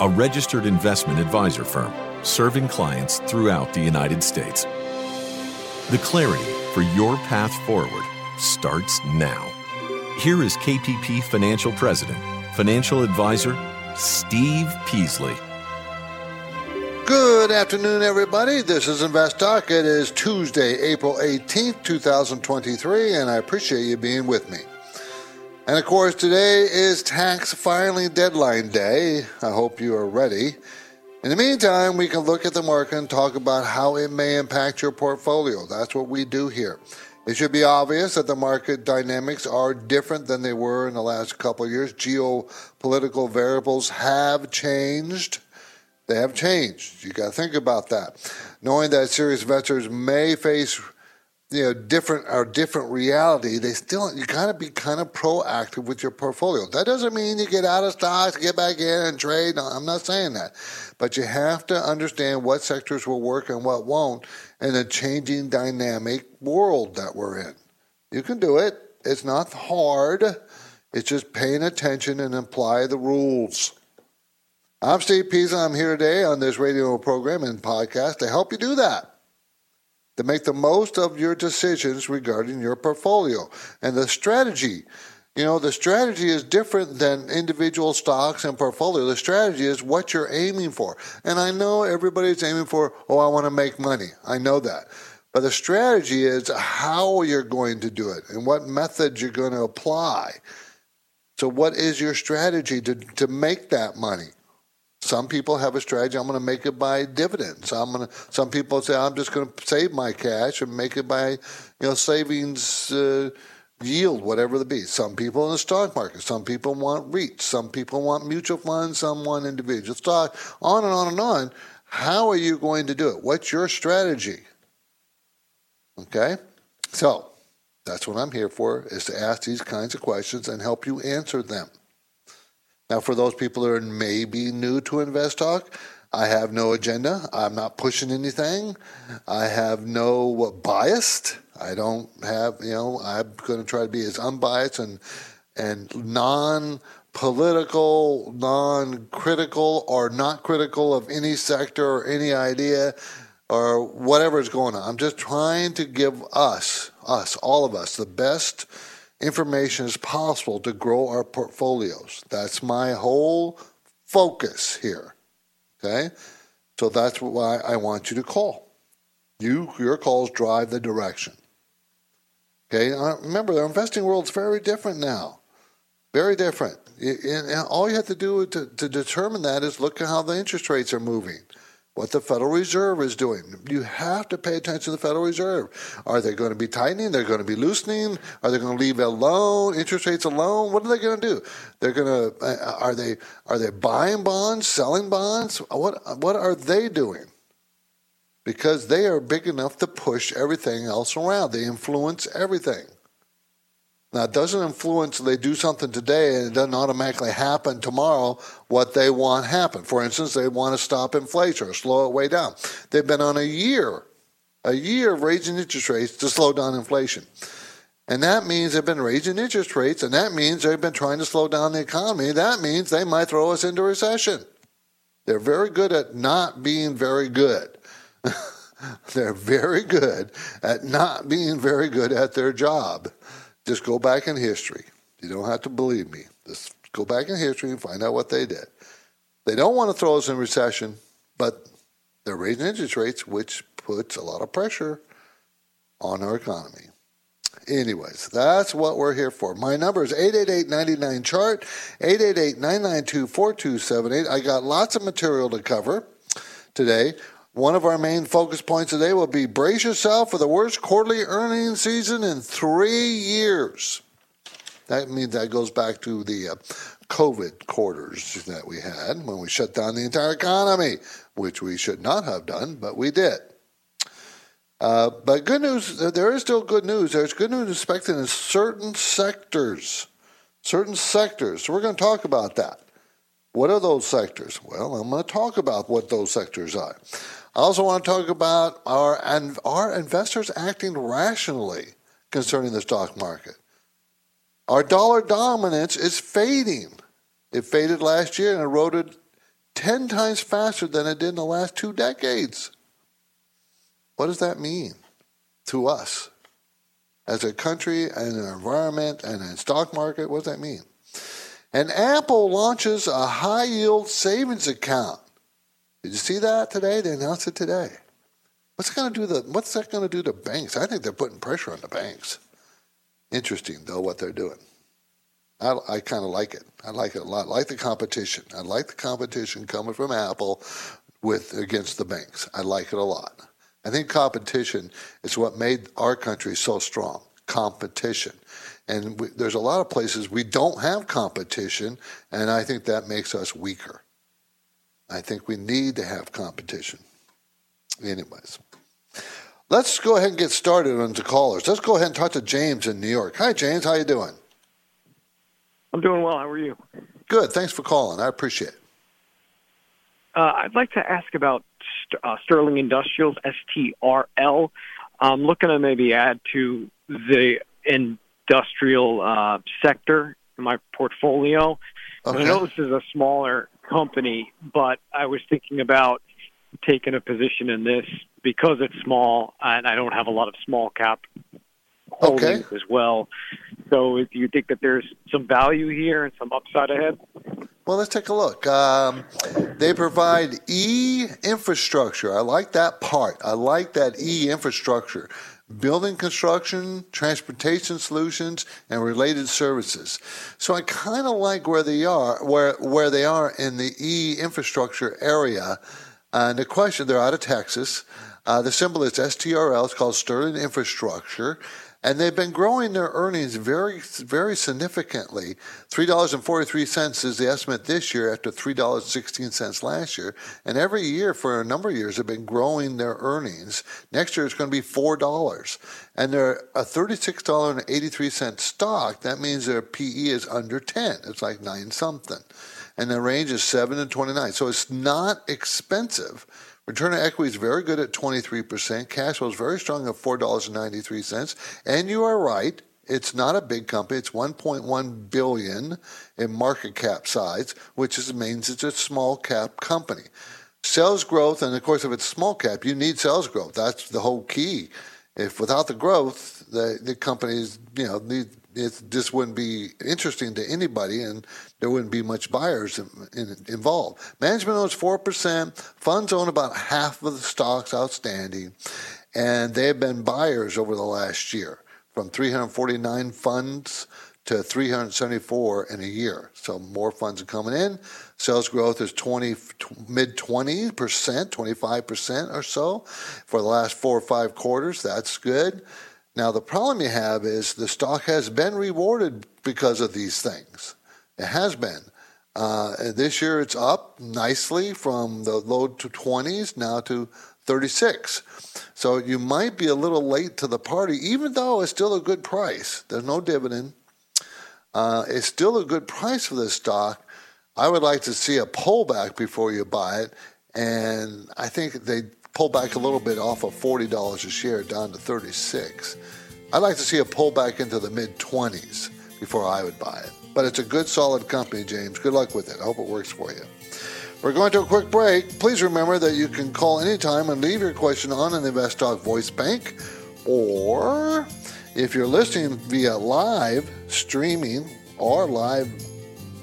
a registered investment advisor firm serving clients throughout the United States. The clarity for your path forward starts now. Here is KPP Financial President, Financial Advisor Steve Peasley. Good afternoon, everybody. This is Invest Talk. It is Tuesday, April 18th, 2023, and I appreciate you being with me. And of course, today is tax filing deadline day. I hope you are ready. In the meantime, we can look at the market and talk about how it may impact your portfolio. That's what we do here. It should be obvious that the market dynamics are different than they were in the last couple of years. Geopolitical variables have changed they have changed. You got to think about that. Knowing that serious investors may face you know different or different reality, they still you got to be kind of proactive with your portfolio. That doesn't mean you get out of stocks, get back in and trade. No, I'm not saying that, but you have to understand what sectors will work and what won't in a changing dynamic world that we're in. You can do it. It's not hard. It's just paying attention and apply the rules. I'm Steve Peasley. I'm here today on this radio program and podcast to help you do that, to make the most of your decisions regarding your portfolio and the strategy. You know, the strategy is different than individual stocks and portfolio. The strategy is what you're aiming for. And I know everybody's aiming for, oh, I want to make money. I know that. But the strategy is how you're going to do it and what methods you're going to apply. So, what is your strategy to, to make that money? Some people have a strategy. I'm going to make it by dividends. I'm going to. Some people say I'm just going to save my cash and make it by, you know, savings uh, yield, whatever it be. Some people in the stock market. Some people want REITs. Some people want mutual funds. Some want individual stock. On and on and on. How are you going to do it? What's your strategy? Okay, so that's what I'm here for: is to ask these kinds of questions and help you answer them. Now, for those people that are maybe new to Invest Talk, I have no agenda. I'm not pushing anything. I have no bias. I don't have, you know, I'm going to try to be as unbiased and and non political, non critical, or not critical of any sector or any idea or whatever is going on. I'm just trying to give us, us, all of us, the best information as possible to grow our portfolios. That's my whole focus here. Okay? So that's why I want you to call. You, your calls drive the direction. Okay? Uh, remember, the investing world is very different now. Very different. And all you have to do to, to determine that is look at how the interest rates are moving what the Federal Reserve is doing. You have to pay attention to the Federal Reserve. Are they going to be tightening? They're going to be loosening? Are they going to leave alone? Interest rates alone? What are they going to do? They're going to uh, are they are they buying bonds, selling bonds? What what are they doing? Because they are big enough to push everything else around. They influence everything. Now, it doesn't influence, they do something today and it doesn't automatically happen tomorrow what they want happen. For instance, they want to stop inflation or slow it way down. They've been on a year, a year of raising interest rates to slow down inflation. And that means they've been raising interest rates, and that means they've been trying to slow down the economy. That means they might throw us into recession. They're very good at not being very good. They're very good at not being very good at their job. Just go back in history. You don't have to believe me. Just go back in history and find out what they did. They don't want to throw us in recession, but they're raising interest rates, which puts a lot of pressure on our economy. Anyways, that's what we're here for. My number is 888-99-CHART, 888-992-4278. I got lots of material to cover today. One of our main focus points today will be brace yourself for the worst quarterly earnings season in three years. That means that goes back to the uh, COVID quarters that we had when we shut down the entire economy, which we should not have done, but we did. Uh, but good news, there is still good news. There's good news expected in certain sectors. Certain sectors. So we're going to talk about that. What are those sectors? Well, I'm going to talk about what those sectors are. I also want to talk about our, and our investors acting rationally concerning the stock market. Our dollar dominance is fading. It faded last year and eroded 10 times faster than it did in the last two decades. What does that mean to us as a country and an environment and a stock market? What does that mean? And Apple launches a high yield savings account. Did you see that today? They announced it today. What's going to do the What's that going to do to banks? I think they're putting pressure on the banks. Interesting, though, what they're doing. I, I kind of like it. I like it a lot. I like the competition. I like the competition coming from Apple with against the banks. I like it a lot. I think competition is what made our country so strong. Competition. And we, there's a lot of places we don't have competition, and I think that makes us weaker. I think we need to have competition. Anyways, let's go ahead and get started on the callers. Let's go ahead and talk to James in New York. Hi, James. How you doing? I'm doing well. How are you? Good. Thanks for calling. I appreciate it. Uh, I'd like to ask about uh, Sterling Industrials, STRL. I'm looking to maybe add to the industrial uh, sector in my portfolio. Okay. I know this is a smaller company, but I was thinking about taking a position in this because it's small and I don't have a lot of small cap holdings okay. as well. So, do you think that there's some value here and some upside ahead? Well, let's take a look. Um, they provide e infrastructure. I like that part. I like that e infrastructure. Building construction, transportation solutions, and related services. So I kind of like where they are, where where they are in the e infrastructure area. And the question, they're out of Texas. Uh, the symbol is STRL. It's called Sterling Infrastructure and they've been growing their earnings very, very significantly. Three dollars and forty-three cents is the estimate this year, after three dollars sixteen cents last year. And every year for a number of years, they've been growing their earnings. Next year, it's going to be four dollars, and they're a thirty-six dollar and eighty-three cent stock. That means their PE is under ten. It's like nine something, and the range is seven to twenty-nine. So it's not expensive Return on equity is very good at 23%. Cash flow is very strong at $4.93. And you are right. It's not a big company. It's 1.1 billion in market cap size, which is, means it's a small cap company. Sales growth, and of course, if it's small cap, you need sales growth. That's the whole key. If without the growth, the the companies, you know, need it just wouldn't be interesting to anybody, and there wouldn't be much buyers in, in, involved. Management owns four percent. Funds own about half of the stocks outstanding, and they have been buyers over the last year, from 349 funds to 374 in a year. So more funds are coming in. Sales growth is 20 mid 20 percent, 25 percent or so for the last four or five quarters. That's good. Now, the problem you have is the stock has been rewarded because of these things. It has been. Uh, this year it's up nicely from the low to 20s now to 36. So you might be a little late to the party, even though it's still a good price. There's no dividend. Uh, it's still a good price for this stock. I would like to see a pullback before you buy it. And I think they pull back a little bit off of $40 a share down to 36. I'd like to see a pullback into the mid 20s before I would buy it. But it's a good, solid company, James. Good luck with it. I hope it works for you. We're going to a quick break. Please remember that you can call anytime and leave your question on an InvestTalk voice bank. Or if you're listening via live streaming or live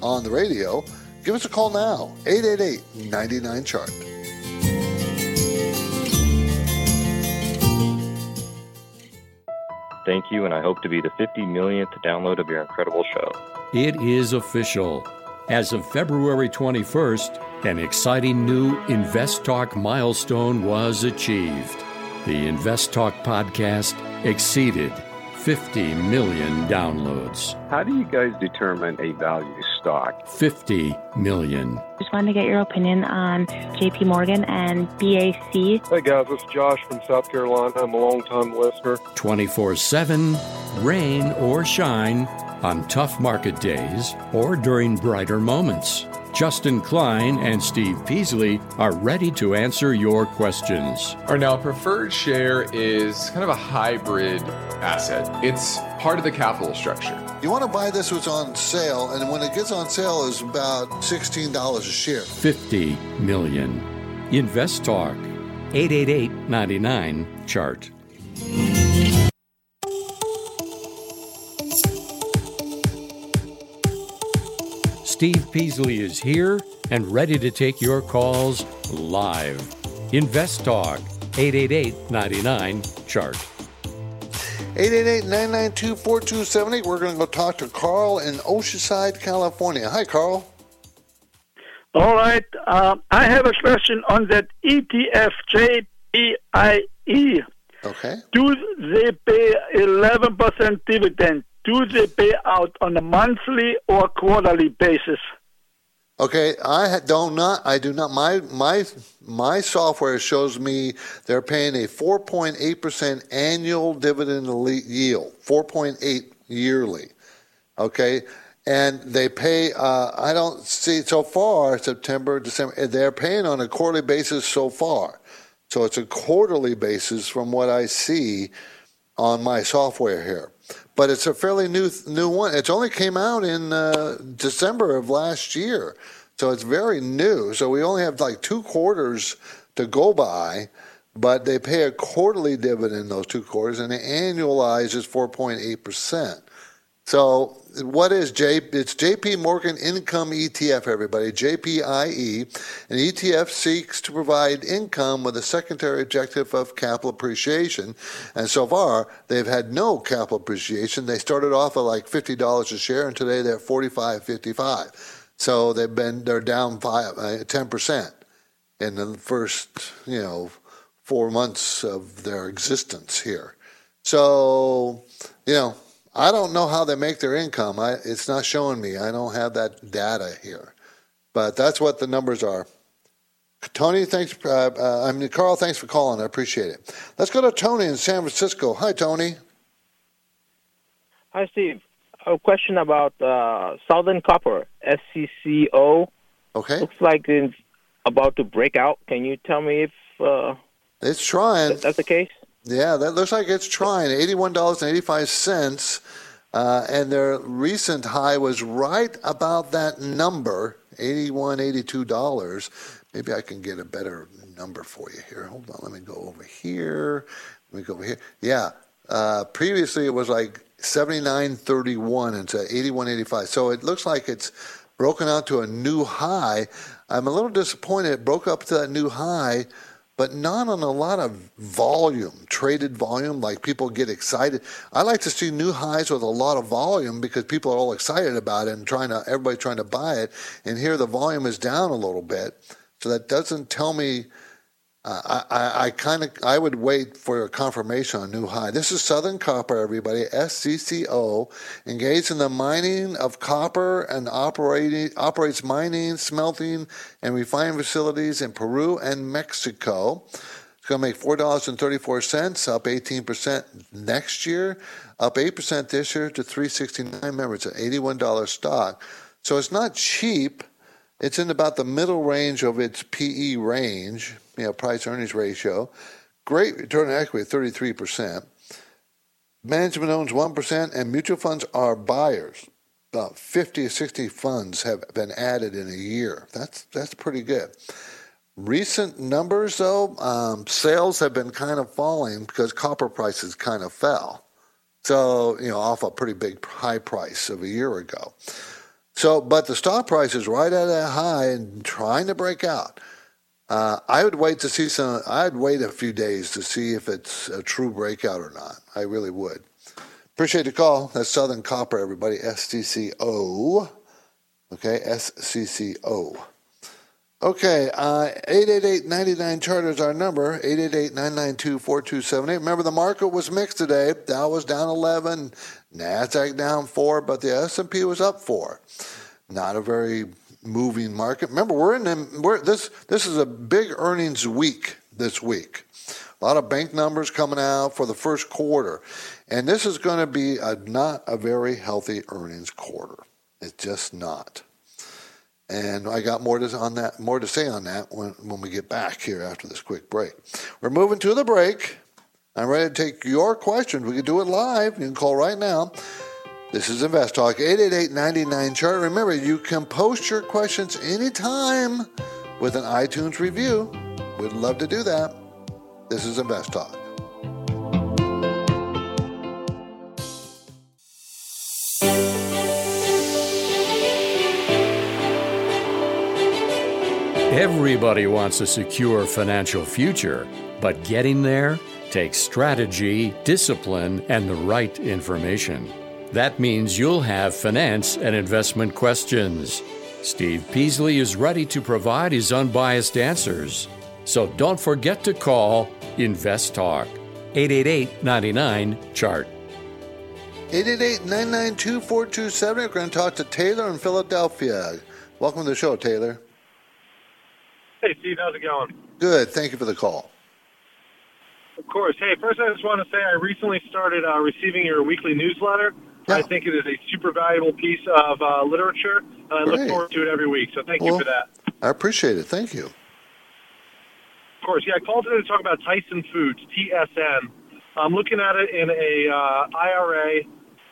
on the radio, give us a call now 888 99 Chart. Thank you, and I hope to be the 50 millionth download of your incredible show. It is official. As of February 21st, an exciting new Invest Talk milestone was achieved. The Invest Talk podcast exceeded 50 million downloads. How do you guys determine a value stock. 50 million. Just wanted to get your opinion on JP Morgan and BAC. Hey guys, it's Josh from South Carolina. I'm a long-time listener. 24 7, rain or shine, on tough market days or during brighter moments. Justin Klein and Steve Peasley are ready to answer your questions. Our now, preferred share is kind of a hybrid asset. It's part of the capital structure. You want to buy this what's on sale, and when it gets on sale, is about $16 a share. 50 million. Invest Talk. 888 99 chart. Steve Peasley is here and ready to take your calls live. Invest Talk 888 99 chart. 888-992-4278. We're going to go talk to Carl in Oceanside, California. Hi, Carl. All right. Uh, I have a question on that ETF JPIE. Okay. Do they pay 11% dividend? Do they pay out on a monthly or quarterly basis? Okay, I don't not. I do not. My my my software shows me they're paying a 4.8 percent annual dividend yield, 4.8 yearly. Okay, and they pay. Uh, I don't see so far September, December. They're paying on a quarterly basis so far. So it's a quarterly basis from what I see on my software here but it's a fairly new new one. It's only came out in uh, December of last year, so it's very new. So we only have like two quarters to go by, but they pay a quarterly dividend those two quarters, and the annualized is four point eight percent. So what is J? It's J.P. Morgan Income ETF. Everybody, JPIE. An ETF seeks to provide income with a secondary objective of capital appreciation. And so far, they've had no capital appreciation. They started off at like fifty dollars a share, and today they're forty-five, fifty-five. So they've been they're down five, uh, ten percent in the first you know four months of their existence here. So you know I don't know how they make their income. I, it's not showing me. I don't have that data here, but that's what the numbers are. Tony, thanks. Uh, uh, I mean, Carl, thanks for calling. I appreciate it. Let's go to Tony in San Francisco. Hi, Tony. Hi, Steve. A question about uh, Southern Copper, SCCO. Okay. Looks like it's about to break out. Can you tell me if uh, it's trying? that's the case? Yeah, that looks like it's trying. Eighty-one dollars and eighty-five cents, uh, and their recent high was right about that number, eighty-one, eighty-two dollars. Maybe I can get a better number for you here. Hold on, let me go over here. Let me go over here. Yeah, uh, previously it was like seventy-nine thirty-one, and it's eighty-one eighty-five. So it looks like it's broken out to a new high. I'm a little disappointed. It broke up to that new high but not on a lot of volume, traded volume, like people get excited. I like to see new highs with a lot of volume because people are all excited about it and trying to everybody trying to buy it. And here the volume is down a little bit. So that doesn't tell me Uh, I, I, I kind of I would wait for a confirmation on new high. This is Southern Copper, everybody. SCCO engaged in the mining of copper and operating operates mining, smelting, and refining facilities in Peru and Mexico. It's going to make four dollars and thirty four cents, up eighteen percent next year, up eight percent this year to three sixty nine. Remember, it's an eighty one dollar stock, so it's not cheap. It's in about the middle range of its PE range you know, price earnings ratio. Great return on equity, 33%. Management owns 1%, and mutual funds are buyers. About 50 or 60 funds have been added in a year. That's, that's pretty good. Recent numbers, though, um, sales have been kind of falling because copper prices kind of fell. So, you know, off a pretty big high price of a year ago. So, but the stock price is right at that high and trying to break out. Uh, I would wait to see some. I'd wait a few days to see if it's a true breakout or not. I really would. Appreciate the call. That's Southern Copper, everybody. SCCO. Okay, SCCO. Okay, uh, 888-99 chart is our number, 888-992-4278. Remember, the market was mixed today. Dow was down 11, NASDAQ down 4, but the S&P was up 4. not a very moving market. Remember, we're in we're, this. This is a big earnings week this week. A lot of bank numbers coming out for the first quarter, and this is going to be a, not a very healthy earnings quarter. It's just not. And I got more to on that, more to say on that when when we get back here after this quick break. We're moving to the break. I'm ready to take your questions. We can do it live. You can call right now. This is Invest Talk, 888-99 chart. Remember, you can post your questions anytime with an iTunes review. We'd love to do that. This is Invest Talk. Everybody wants a secure financial future, but getting there takes strategy, discipline, and the right information. That means you'll have finance and investment questions. Steve Peasley is ready to provide his unbiased answers. So don't forget to call Invest Talk 888 99 Chart. 888 992 4270. We're going to talk to Taylor in Philadelphia. Welcome to the show, Taylor. Hey, Steve, how's it going? Good. Thank you for the call. Of course. Hey, first I just want to say I recently started uh, receiving your weekly newsletter. Yeah. I think it is a super valuable piece of uh, literature, and I look forward to it every week. So thank Well- you for that. I appreciate it. Thank you. Of course, yeah. I called today to talk about Tyson Foods, TSN. I'm looking at it in a uh, IRA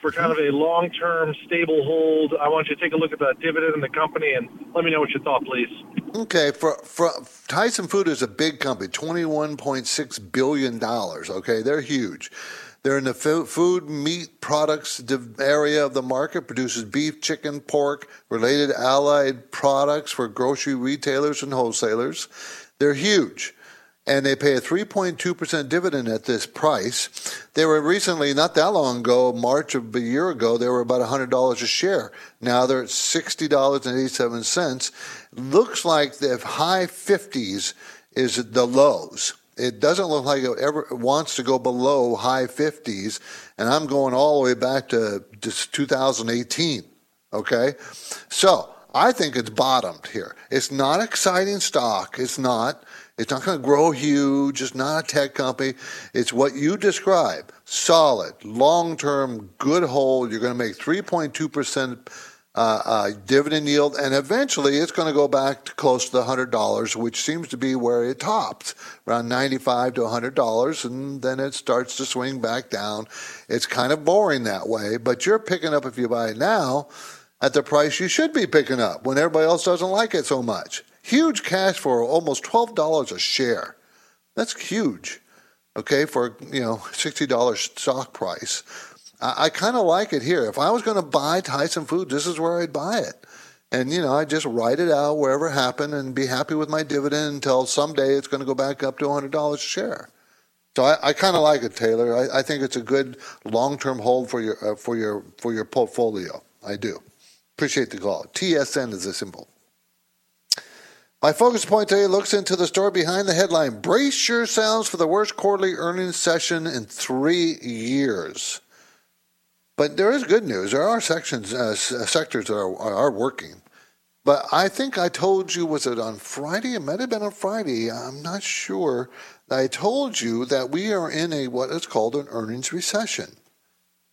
for kind of a long-term stable hold. I want you to take a look at the dividend in the company and let me know what you thought, please. Okay, for, for Tyson Food is a big company, twenty-one point six billion dollars. Okay, they're huge. They're in the food, meat products area of the market. Produces beef, chicken, pork, related allied products for grocery retailers and wholesalers. They're huge, and they pay a three point two percent dividend at this price. They were recently, not that long ago, March of a year ago, they were about hundred dollars a share. Now they're at sixty dollars and eighty-seven cents. Looks like the high fifties is the lows. It doesn't look like it ever wants to go below high 50s, and I'm going all the way back to just 2018. Okay, so I think it's bottomed here. It's not exciting stock. It's not. It's not going to grow huge. It's not a tech company. It's what you describe: solid, long-term, good hold. You're going to make 3.2 percent uh, uh, dividend yield, and eventually it's going to go back to close to the hundred dollars, which seems to be where it topped, around ninety-five to hundred dollars, and then it starts to swing back down. It's kind of boring that way, but you're picking up if you buy it now at the price you should be picking up when everybody else doesn't like it so much. Huge cash for almost twelve dollars a share. That's huge. Okay, for you know sixty dollars stock price. I, I kind of like it here. If I was going to buy Tyson Foods, this is where I'd buy it. And you know, I just write it out wherever it happened and be happy with my dividend until someday it's going to go back up to hundred dollars a share. So I, I kind of like it, Taylor. I, I think it's a good long-term hold for your uh, for your for your portfolio. I do. Appreciate the call. TSN is a symbol. My focus point today looks into the story behind the headline. Brace yourselves for the worst quarterly earnings session in three years. But there is good news. There are sections, uh, uh, sectors that are, are working. But I think I told you, was it on Friday? It might have been on Friday. I'm not sure. I told you that we are in a what is called an earnings recession.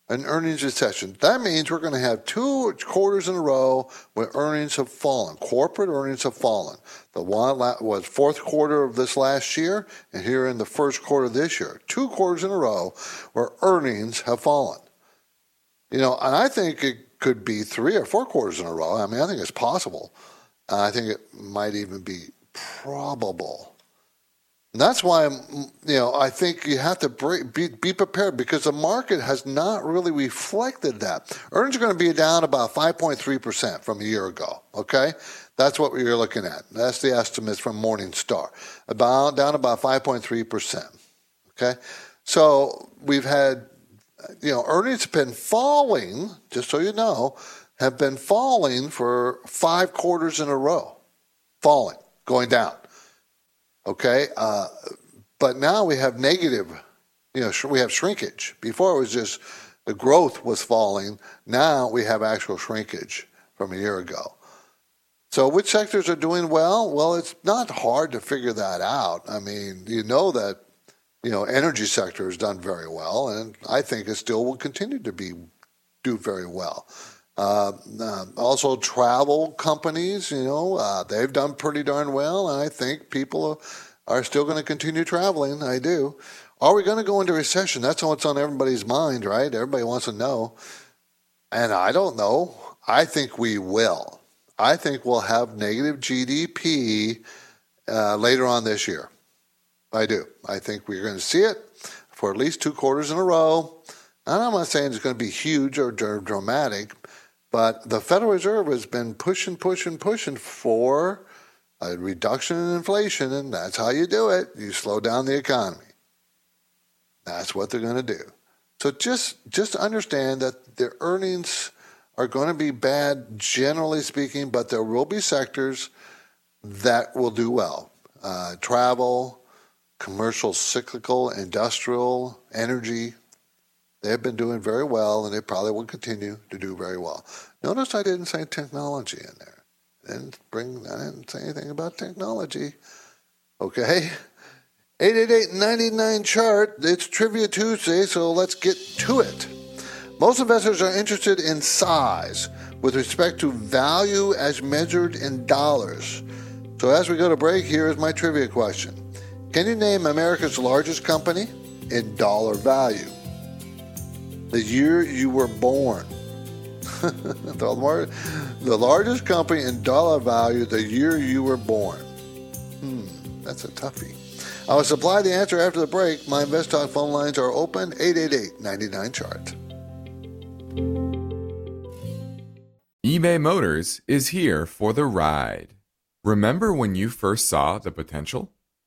An earnings recession. That means we're going to have two quarters in a row where earnings have fallen. Corporate earnings have fallen. The one was fourth quarter of this last year, and here in the first quarter of this year. Two quarters in a row where earnings have fallen. You know, and I think it could be three or four quarters in a row. I mean, I think it's possible. Uh, I think it might even be probable. And that's why I'm, you know, I think you have to break, be, be prepared because the market has not really reflected that. Earnings are going to be down about 5.3% from a year ago, okay? That's what we're looking at. That's the estimates from Morningstar. About down about 5.3%, okay? So we've had you know, earnings have been falling, just so you know, have been falling for five quarters in a row. Falling, going down. Okay? Uh, but now we have negative, you know, sh- we have shrinkage. Before it was just the growth was falling. Now we have actual shrinkage from a year ago. So, which sectors are doing well? Well, it's not hard to figure that out. I mean, you know that you know energy sector has done very well, and I think it still will continue to be do very well. Uh, uh, also, travel companies, you know, uh, they've done pretty darn well, and I think people are still going to continue traveling. I do. Are we going to go into recession? That's what's on everybody's mind, right? Everybody wants to know. And I don't know. I think we will. I think we'll have negative GDP uh, later on this year. I do. I think we're going to see it for at least two quarters in a row. And I'm not saying it's going to be huge or dramatic, but the Federal Reserve has been pushing, pushing, pushing for a reduction in inflation, and that's how you do it. You slow down the economy. That's what they're going to do. So just just understand that the earnings are going to be bad, generally speaking, but there will be sectors that will do well. Uh, travel, commercial, cyclical, industrial, energy. They've been doing very well, and they probably will continue to do very well. Notice I didn't say technology in there. I didn't bring. I didn't say anything about technology. Okay. 888-99 chart. It's Trivia Tuesday, so let's get to it. Most investors are interested in size with respect to value as measured in dollars. So as we go to break, here is my trivia question. Can you name America's largest company in dollar value? The year you were born. the, largest company in dollar value the year you were born. Hmm, that's a toughie. I will supply the answer after the break. My Invest Talk phone lines are open 888 99 chart. eBay Motors is here for the ride. Remember when you first saw the potential?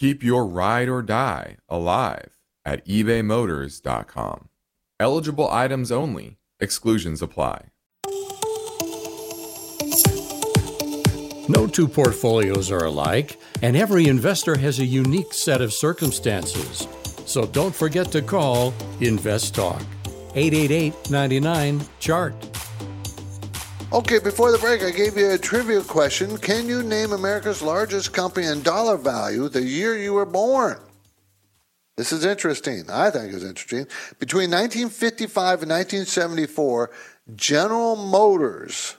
Keep your ride or die alive at ebaymotors.com. Eligible items only, exclusions apply. No two portfolios are alike, and every investor has a unique set of circumstances. So don't forget to call Invest Talk 888 99 Chart. Okay, before the break, I gave you a trivia question. Can you name America's largest company in dollar value the year you were born? This is interesting. I think it's interesting. Between 1955 and 1974, General Motors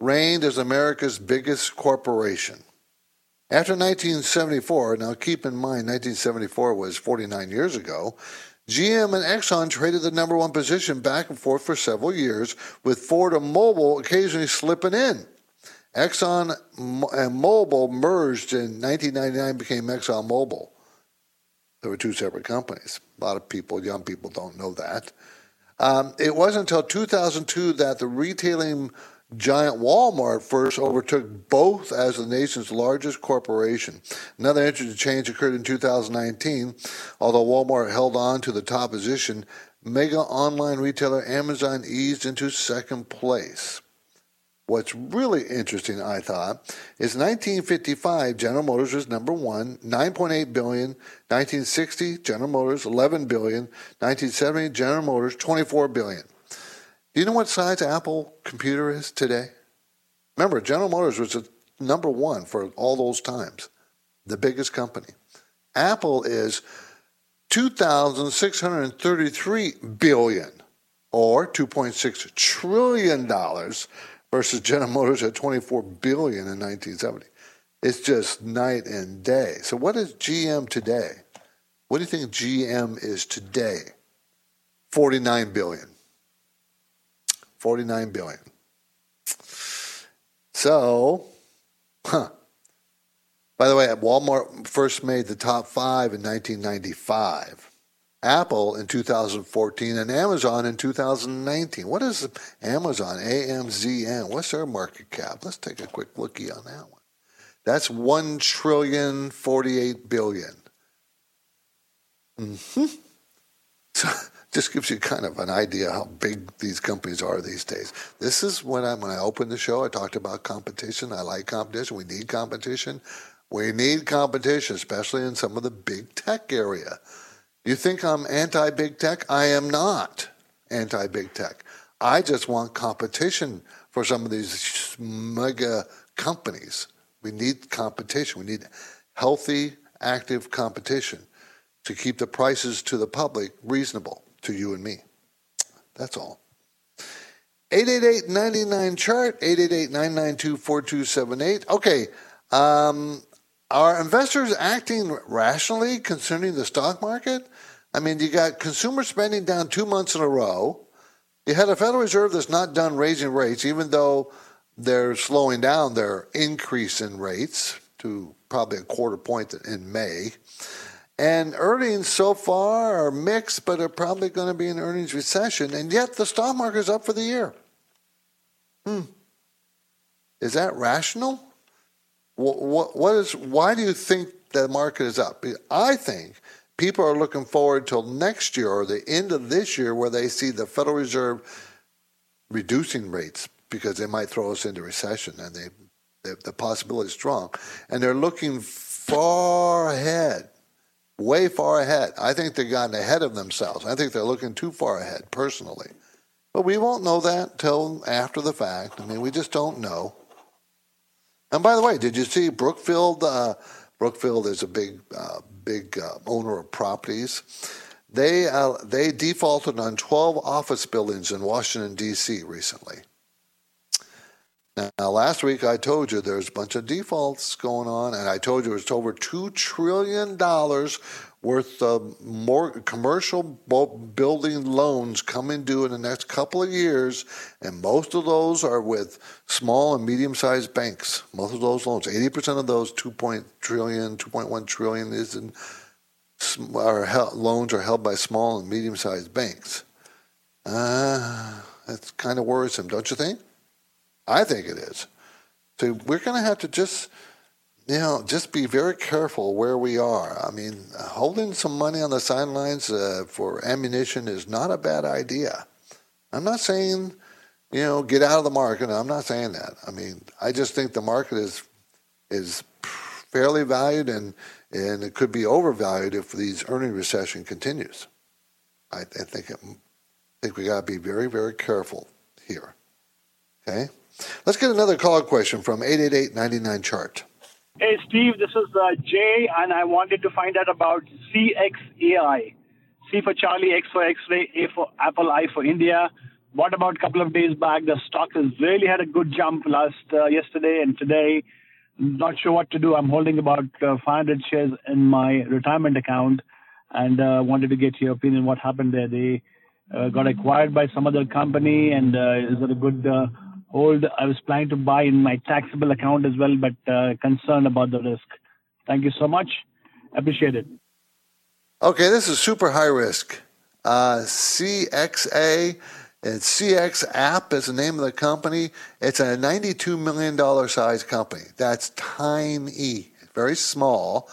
reigned as America's biggest corporation. After 1974, now keep in mind 1974 was 49 years ago, GM and Exxon traded the number one position back and forth for several years, with Ford and Mobil occasionally slipping in. Exxon and Mobil merged in 1999, became Exxon Mobil. There were two separate companies. A lot of people, young people, don't know that. Um, it wasn't until 2002 that the retailing giant Walmart first overtook both as the nation's largest corporation. Another interesting change occurred in 2019. Although Walmart held on to the top position, mega online retailer Amazon eased into second place. What's really interesting, I thought, is 1955, General Motors was number one, 9.8 billion. 1960, General Motors, 11 billion. 1970, General Motors, 24 billion. Do you know what size Apple computer is today? Remember, General Motors was number one for all those times, the biggest company. Apple is 2,633 billion or 2.6 trillion dollars versus General Motors at 24 billion in 1970. It's just night and day. So, what is GM today? What do you think GM is today? 49 billion. 49 billion. So, huh. By the way, Walmart first made the top five in 1995. Apple in 2014 and Amazon in 2019. What is Amazon? AMZN. What's their market cap? Let's take a quick looky on that one. That's one trillion forty-eight billion. Mm-hmm. So just gives you kind of an idea how big these companies are these days. This is when I when I opened the show, I talked about competition. I like competition. We need competition. We need competition, especially in some of the big tech area. You think I'm anti big tech? I am not anti big tech. I just want competition for some of these mega companies. We need competition. We need healthy, active competition to keep the prices to the public reasonable to you and me. That's all. 888-99 chart 888-992-4278 okay um, are investors acting rationally concerning the stock market I mean, you got consumer spending down two months in a row. You had a Federal Reserve that's not done raising rates, even though they're slowing down their increase in rates to probably a quarter point in May. And earnings so far are mixed, but are probably going to be an earnings recession. And yet the stock market is up for the year. Hmm. Is that rational? What, what is, why do you think the market is up? I think people are looking forward till next year or the end of this year where they see the Federal Reserve reducing rates because they might throw us into recession and they, they the possibility is strong. And they're looking far ahead, way far ahead. I think they've gotten ahead of themselves. I think they're looking too far ahead personally. But we won't know that till after the fact. I mean, we just don't know. And by the way, did you see Brookfield? Uh, Brookfield is a big uh, big uh, owner of properties. They, uh, they defaulted on 12 office buildings in Washington, D.C. recently. Now, last week I told you there's a bunch of defaults going on, and I told you it's over $2 trillion worth of more commercial building loans coming due in the next couple of years, and most of those are with small and medium-sized banks. Most of those loans, 80% of those 2. trillion, 2.1 trillion is in are held, loans are held by small and medium-sized banks. Uh, that's kind of worrisome, don't you think? I think it is. So we're going to have to just you know, just be very careful where we are. I mean, holding some money on the sidelines uh, for ammunition is not a bad idea. I'm not saying, you know, get out of the market. I'm not saying that. I mean, I just think the market is is fairly valued and and it could be overvalued if these earning recession continues. I, I think it, I think we got to be very very careful here. Okay, let's get another call question from 888 chart. Hey, Steve, this is uh, Jay, and I wanted to find out about CXAI. C for Charlie, X for X-ray, A for Apple, I for India. What about a couple of days back? The stock has really had a good jump last uh, yesterday and today. Not sure what to do. I'm holding about uh, 500 shares in my retirement account, and uh, wanted to get your opinion. What happened there? They uh, got acquired by some other company, and uh, is it a good hold. I was planning to buy in my taxable account as well, but uh, concerned about the risk. Thank you so much. Appreciate it. Okay, this is super high risk. Uh, CXA, it's CX App is the name of the company. It's a $92 million size company. That's tiny, very small.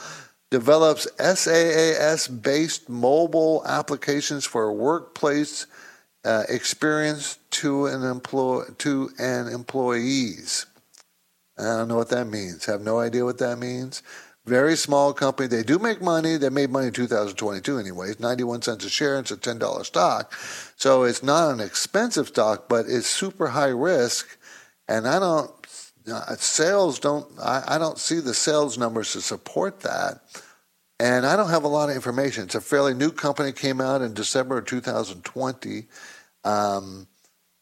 Develops SaaS based mobile applications for workplace uh, experience to an employ to an employees. I don't know what that means. Have no idea what that means. Very small company. They do make money. They made money in 2022 anyways. 91 cents a share. It's a $10 stock. So it's not an expensive stock, but it's super high risk. And I don't, uh, sales don't, I, I don't see the sales numbers to support that. And I don't have a lot of information. It's a fairly new company, came out in December of 2020, um,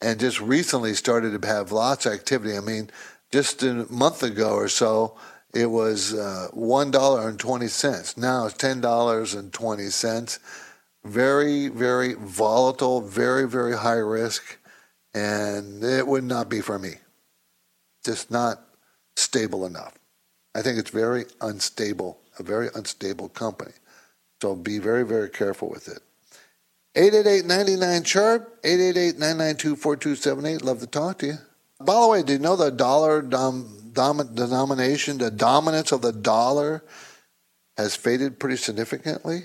and just recently started to have lots of activity. I mean, just a month ago or so, it was uh, $1.20. Now it's $10.20. Very, very volatile, very, very high risk, and it would not be for me. Just not stable enough. I think it's very unstable, a very unstable company. So be very, very careful with it. 888-99 chart 888-992-4278 love to talk to you. By the way do you know the dollar dom, dom, denomination the dominance of the dollar has faded pretty significantly?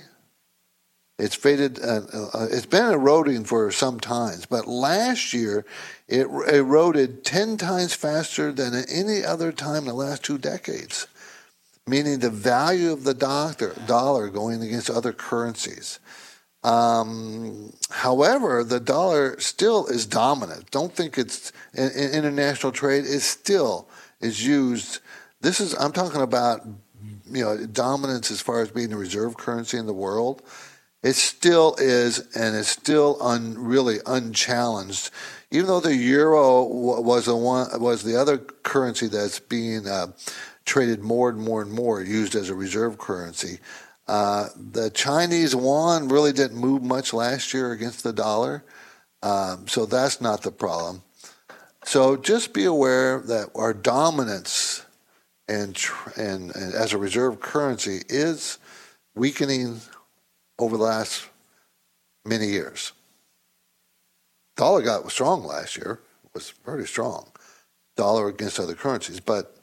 It's faded uh, uh, it's been eroding for some times but last year it eroded 10 times faster than any other time in the last two decades meaning the value of the doctor, dollar going against other currencies um, however, the dollar still is dominant. Don't think it's in, in international trade is still is used. This is I'm talking about you know dominance as far as being the reserve currency in the world. It still is, and it's still un, really unchallenged. Even though the euro was the one was the other currency that's being uh, traded more and more and more, used as a reserve currency. Uh, the Chinese yuan really didn't move much last year against the dollar, um, so that's not the problem. So just be aware that our dominance and, and, and as a reserve currency is weakening over the last many years. Dollar got strong last year, was pretty strong. Dollar against other currencies, but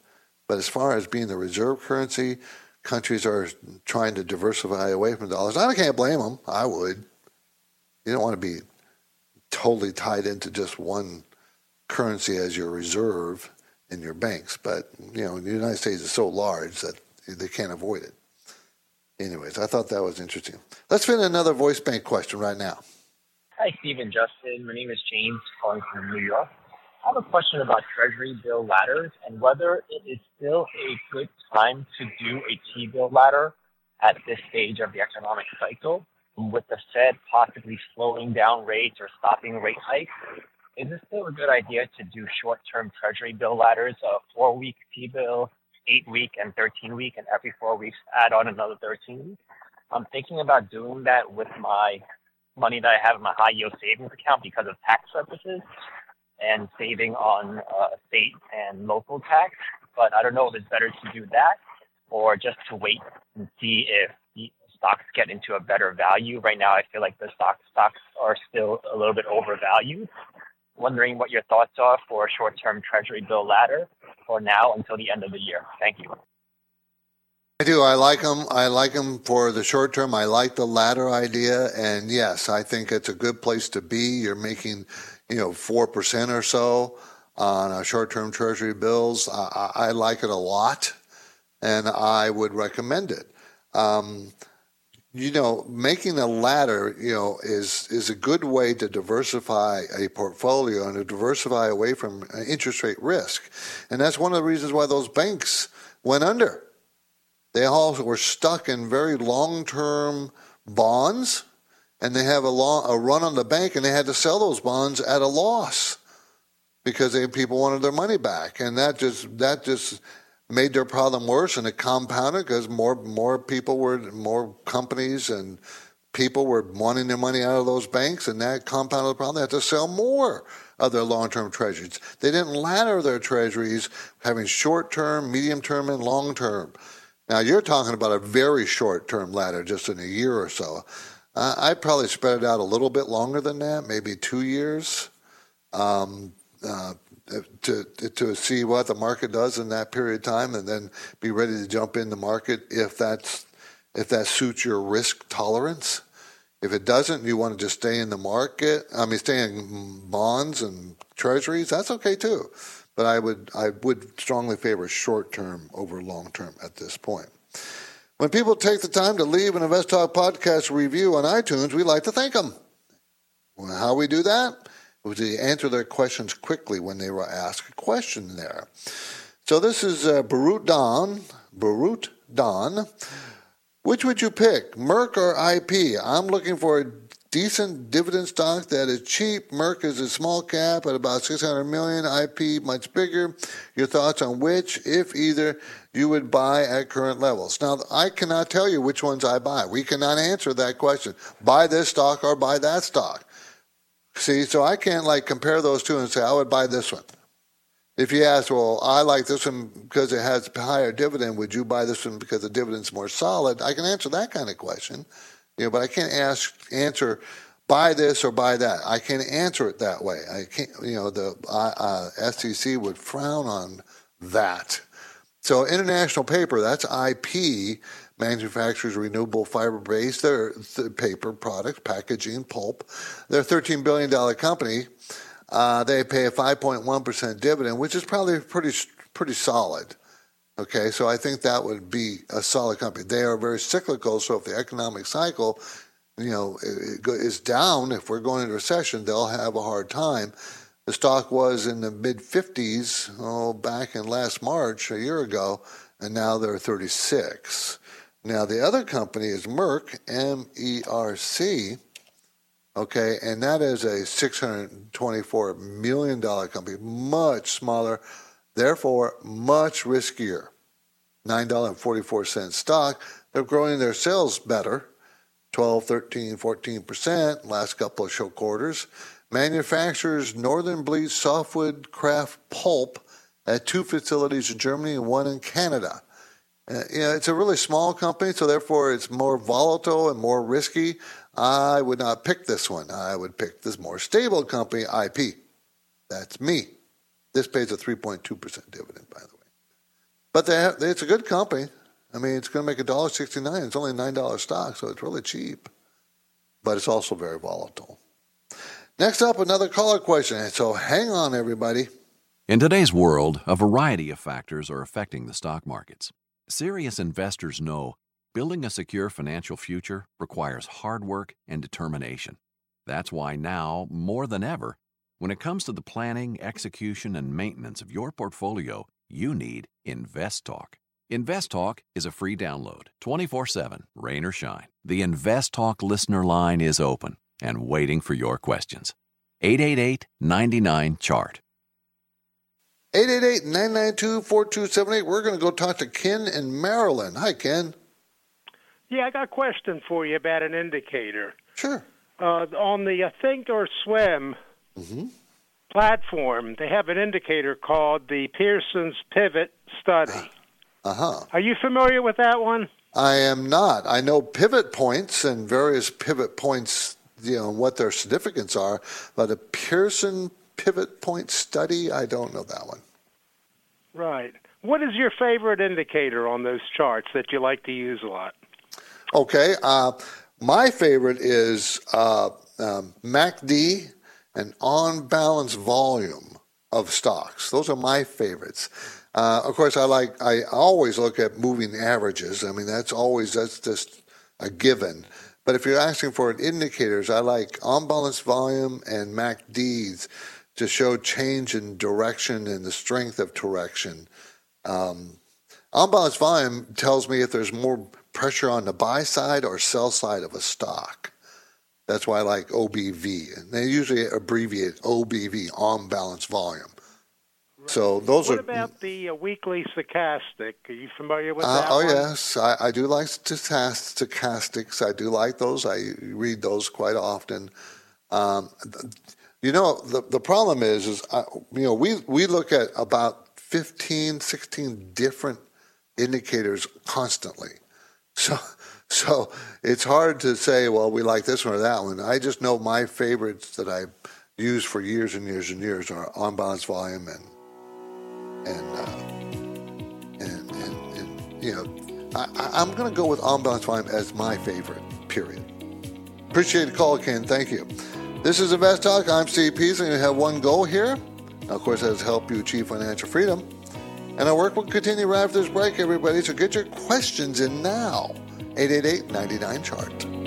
but as far as being the reserve currency, countries are trying to diversify away from dollars. I can't blame them. I would. You don't want to be totally tied into just one currency as your reserve in your banks. But, you know, the United States is so large that they can't avoid it. Anyways, I thought that was interesting. Let's fit another voice bank question right now. Hi, Steve and Justin. My name is James, calling from New York. I have a question about Treasury bill ladders and whether it is still a good time to do a T bill ladder at this stage of the economic cycle, with the Fed possibly slowing down rates or stopping rate hikes. Is it still a good idea to do short term Treasury bill ladders, a four week T bill, eight week, and 13 week, and every four weeks add on another 13 weeks? I'm thinking about doing that with my money that I have in my high yield savings account because of tax purposes and saving on uh, state and local tax. But I don't know if it's better to do that or just to wait and see if stocks get into a better value. Right now, I feel like the stock stocks are still a little bit overvalued. Wondering what your thoughts are for a short-term Treasury bill ladder for now until the end of the year. Thank you. I do. I like them. I like them for the short term. I like the ladder idea, and yes, I think it's a good place to be. You're making you know, 4% or so on short term treasury bills. I, I, like it a lot and I would recommend it. Um, you know, making a ladder, you know, is is a good way to diversify a portfolio and to diversify away from interest rate risk, and that's one of the reasons why those banks went under. They all were stuck in very long term bonds and they have a, long, a run on the bank, and they had to sell those bonds at a loss because they, people wanted their money back, and that just that just made their problem worse, and it compounded because more more people were more companies and people were wanting their money out of those banks, and that compounded the problem. They had to sell more of their long-term treasuries. They didn't ladder their treasuries, having short-term, medium-term, and long-term. Now you're talking about a very short-term ladder, just in a year or so. Uh, I'd probably spread it out a little bit longer than that, maybe two years, um, uh, to to see what the market does in that period of time, and then be ready to jump in the market if that's if that suits your risk tolerance. If it doesn't, you want to just stay in the market. I mean, stay in bonds and treasuries. That's okay too. But I would I would strongly favor short term over long term at this point. When people take the time to leave an Invest Talk podcast review on iTunes, we like to thank them. Well, how we do that? We answer their questions quickly when they were asked a question there. So this is uh, Barut Don. Barut Don. Which would you pick, Merck or IP? I'm looking for decent dividend stock that is cheap. Merck is a small cap at about 600 million. IP much bigger. Your thoughts on which, if either, you would buy at current levels. Now, I cannot tell you which ones I buy. We cannot answer that question. Buy this stock or buy that stock. See, so I can't like compare those two and say I would buy this one. If you ask, well, I like this one because it has higher dividend, would you buy this one because the dividend's more solid? I can answer that kind of question, you know, but I can't ask answer buy this or buy that. I can't answer it that way. I can't, you know, the uh, SEC would frown on that. So international paper, that's IP, manufactures renewable fiber-based their paper products, packaging, pulp. They're a $13 billion company. Uh, they pay a 5.1% dividend, which is probably pretty pretty solid. Okay, so I think that would be a solid company. They are very cyclical, so if the economic cycle, you know, is down, if we're going into recession, they'll have a hard time. The stock was in the mid 50s, oh, back in last March, a year ago, and now they're 36. Now, the other company is Merck, M E R C, okay, and that is a $624 million company, much smaller, therefore much riskier. $9.44 stock. They're growing their sales better, 12, 13, 14% last couple of show quarters manufactures northern bleached softwood kraft pulp at two facilities in Germany and one in Canada. Uh, you know, it's a really small company, so therefore it's more volatile and more risky. I would not pick this one. I would pick this more stable company, IP. That's me. This pays a 3.2% dividend, by the way. But they have, it's a good company. I mean, it's going to make a dollar sixty-nine. It's only a nine dollar stock, so it's really cheap. But it's also very volatile. Next up, another caller question. So hang on, everybody. In today's world, a variety of factors are affecting the stock markets. Serious investors know building a secure financial future requires hard work and determination. That's why now, more than ever, when it comes to the planning, execution, and maintenance of your portfolio, you need InvestTalk. InvestTalk is a free download, 24 7, rain or shine. The InvestTalk listener line is open and waiting for your questions. 888 99 Chart. 888 992 4278. We're going to go talk to Ken in Maryland. Hi, Ken. Yeah, I got a question for you about an indicator. Sure. Uh, on the uh, Think or Swim mm-hmm. platform, they have an indicator called the Pearson's Pivot Study. Uh huh. Are you familiar with that one? I am not. I know pivot points and various pivot points you know what their significance are. But a Pearson pivot point study, I don't know that one. Right. What is your favorite indicator on those charts that you like to use a lot? Okay. Uh, my favorite is uh, um, MACD and on balance volume of stocks. Those are my favorites. Uh, of course, I like. I always look at moving averages. I mean, that's always that's just a given. But if you're asking for indicators, I like on balance volume and MACDs to show change in direction and the strength of direction. Um, on balance volume tells me if there's more pressure on the buy side or sell side of a stock. That's why I like OBV. And they usually abbreviate OBV, on balance volume. So those what are. What about the uh, weekly stochastic? Are you familiar with uh, that? Oh one? yes, I, I do like stochastics. I do like those. I read those quite often. Um, you know, the the problem is, is uh, you know, we we look at about 15, 16 different indicators constantly. So so it's hard to say, well, we like this one or that one. I just know my favorites that I've used for years and years and years are on balance volume and and uh, and, and, and you know, I, am going to go with on balance volume as my favorite. Period. Appreciate the call, Ken. Thank you. This is Invest Talk. I'm Steve Peasley, and I have one goal here. Now, of course, that is help you achieve financial freedom. And our work will continue right after this break, everybody. So get your questions in now. 888 99Chart.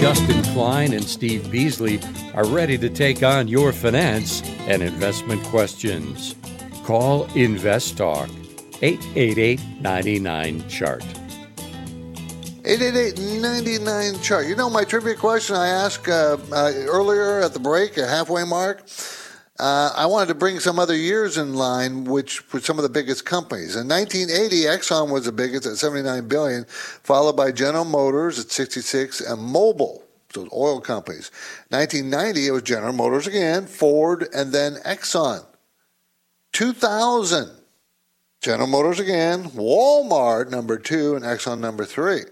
Justin Klein and Steve Peasley are ready to take on your finance and investment questions. Call InvestTalk 888 99Chart. 888 chart. You know, my trivia question I asked uh, uh, earlier at the break, at halfway mark, uh, I wanted to bring some other years in line, which were some of the biggest companies. In 1980, Exxon was the biggest at 79 billion, followed by General Motors at 66 and Mobil, those oil companies. 1990, it was General Motors again, Ford, and then Exxon. 2000, General Motors again, Walmart number two, and Exxon number three.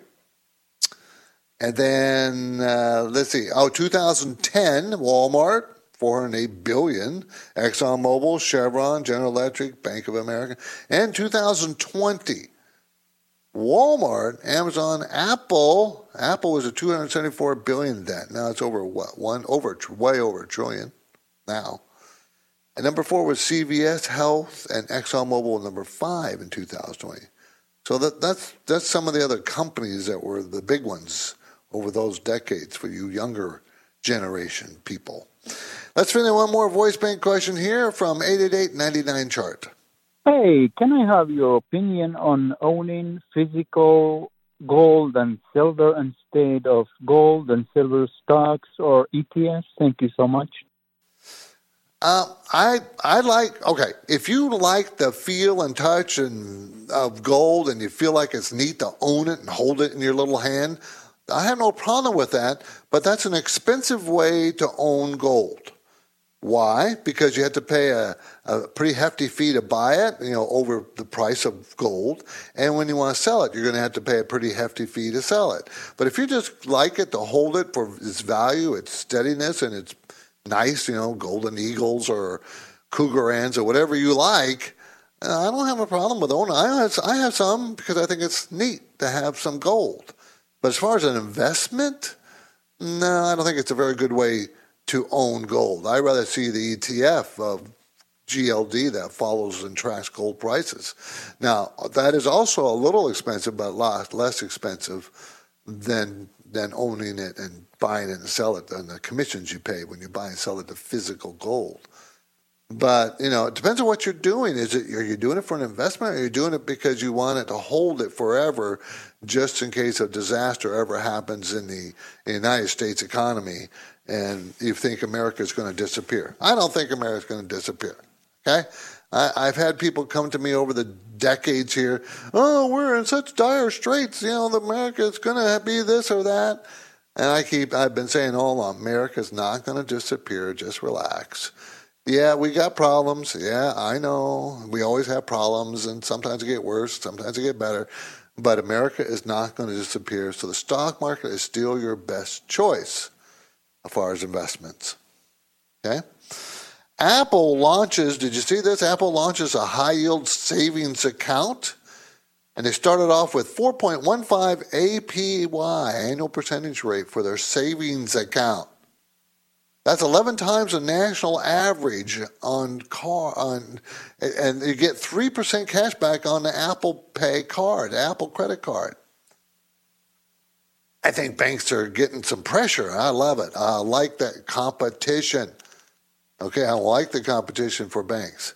And then uh, let's see. Oh, 2010, Walmart, 408 billion. ExxonMobil, Chevron, General Electric, Bank of America. And 2020, Walmart, Amazon, Apple. Apple was at 274 billion then. Now it's over what? One over way over a trillion now. And number four was CVS Health and ExxonMobil number five in 2020. So that, that's that's some of the other companies that were the big ones over those decades for you younger generation people. Let's finish one more voice bank question here from 888-99 chart. Hey, can I have your opinion on owning physical gold and silver instead of gold and silver stocks or ETFs? Thank you so much. Uh, I I like okay. If you like the feel and touch and of gold, and you feel like it's neat to own it and hold it in your little hand, I have no problem with that. But that's an expensive way to own gold. Why? Because you have to pay a, a pretty hefty fee to buy it, you know, over the price of gold. And when you want to sell it, you're going to have to pay a pretty hefty fee to sell it. But if you just like it to hold it for its value, its steadiness, and its nice, you know, golden eagles or Krugerrands or whatever you like, uh, I don't have a problem with owning. I have, I have some because I think it's neat to have some gold. But as far as an investment, no, I don't think it's a very good way to own gold. I'd rather see the ETF of GLD that follows and tracks gold prices. Now, that is also a little expensive, but less expensive than than owning it and buying it and sell it and the commissions you pay when you buy and sell it the physical gold. But you know, it depends on what you're doing. Is it are you doing it for an investment, or are you doing it because you want it to hold it forever, just in case a disaster ever happens in the, the United States economy and you think America is going to disappear. I don't think America is going to disappear. Okay? I, have had people come to me over the decades here. Oh, we're in such dire straits. You know, America is going to be this or that. And I keep, I've been saying all along, America's not going to disappear. Just relax. Yeah, we got problems. Yeah, I know. We always have problems, and sometimes it get worse, sometimes it get better. But America is not going to disappear. So the stock market is still your best choice as far as investments. Okay? Apple launches, did you see this? Apple launches a high yield savings account. And they started off with 4.15 APY, annual percentage rate, for their savings account. That's 11 times the national average on car on, and you get 3% cash back on the Apple Pay card, Apple credit card. I think banks are getting some pressure. I love it. I like that competition. Okay, I like the competition for banks.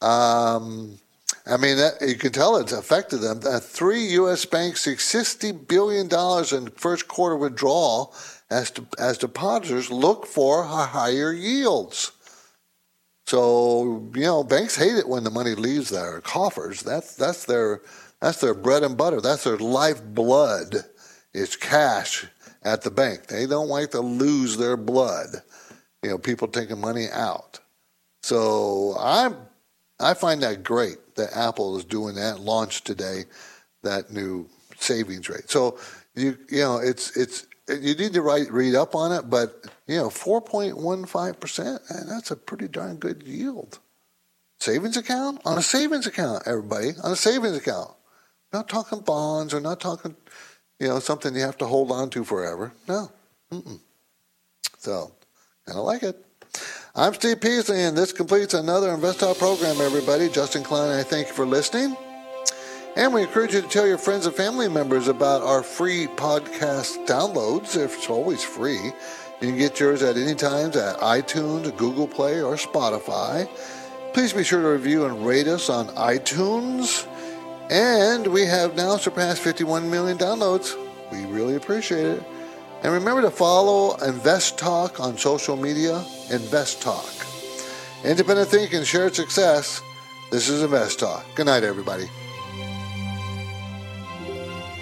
Um, I mean, that, you can tell it's affected them. Uh, three U.S. banks, took $60 billion in first quarter withdrawal as, to, as depositors look for higher yields. So, you know, banks hate it when the money leaves their coffers. That's, that's, their, that's their bread and butter. That's their lifeblood is cash at the bank. They don't like to lose their blood. You know, people taking money out. So I I find that great that Apple is doing that launch today, that new savings rate. So you you know it's it's you need to write read up on it, but you know four point one five percent, and that's a pretty darn good yield. Savings account on a savings account, everybody on a savings account. not talking bonds or not talking you know, something you have to hold on to forever. No. Mm-mm. So, kind of like it. I'm Steve Peasley, and this completes another InvestTalk program, everybody. Justin Klein, I thank you for listening. And we encourage you to tell your friends and family members about our free podcast downloads. It's always free. You can get yours at any time at iTunes, Google Play, or Spotify. Please be sure to review and rate us on iTunes. And we have now surpassed 51 million downloads. We really appreciate it. And remember to follow Invest Talk on social media. Invest Talk. Independent thinking, shared success. This is Invest Talk. Good night, everybody.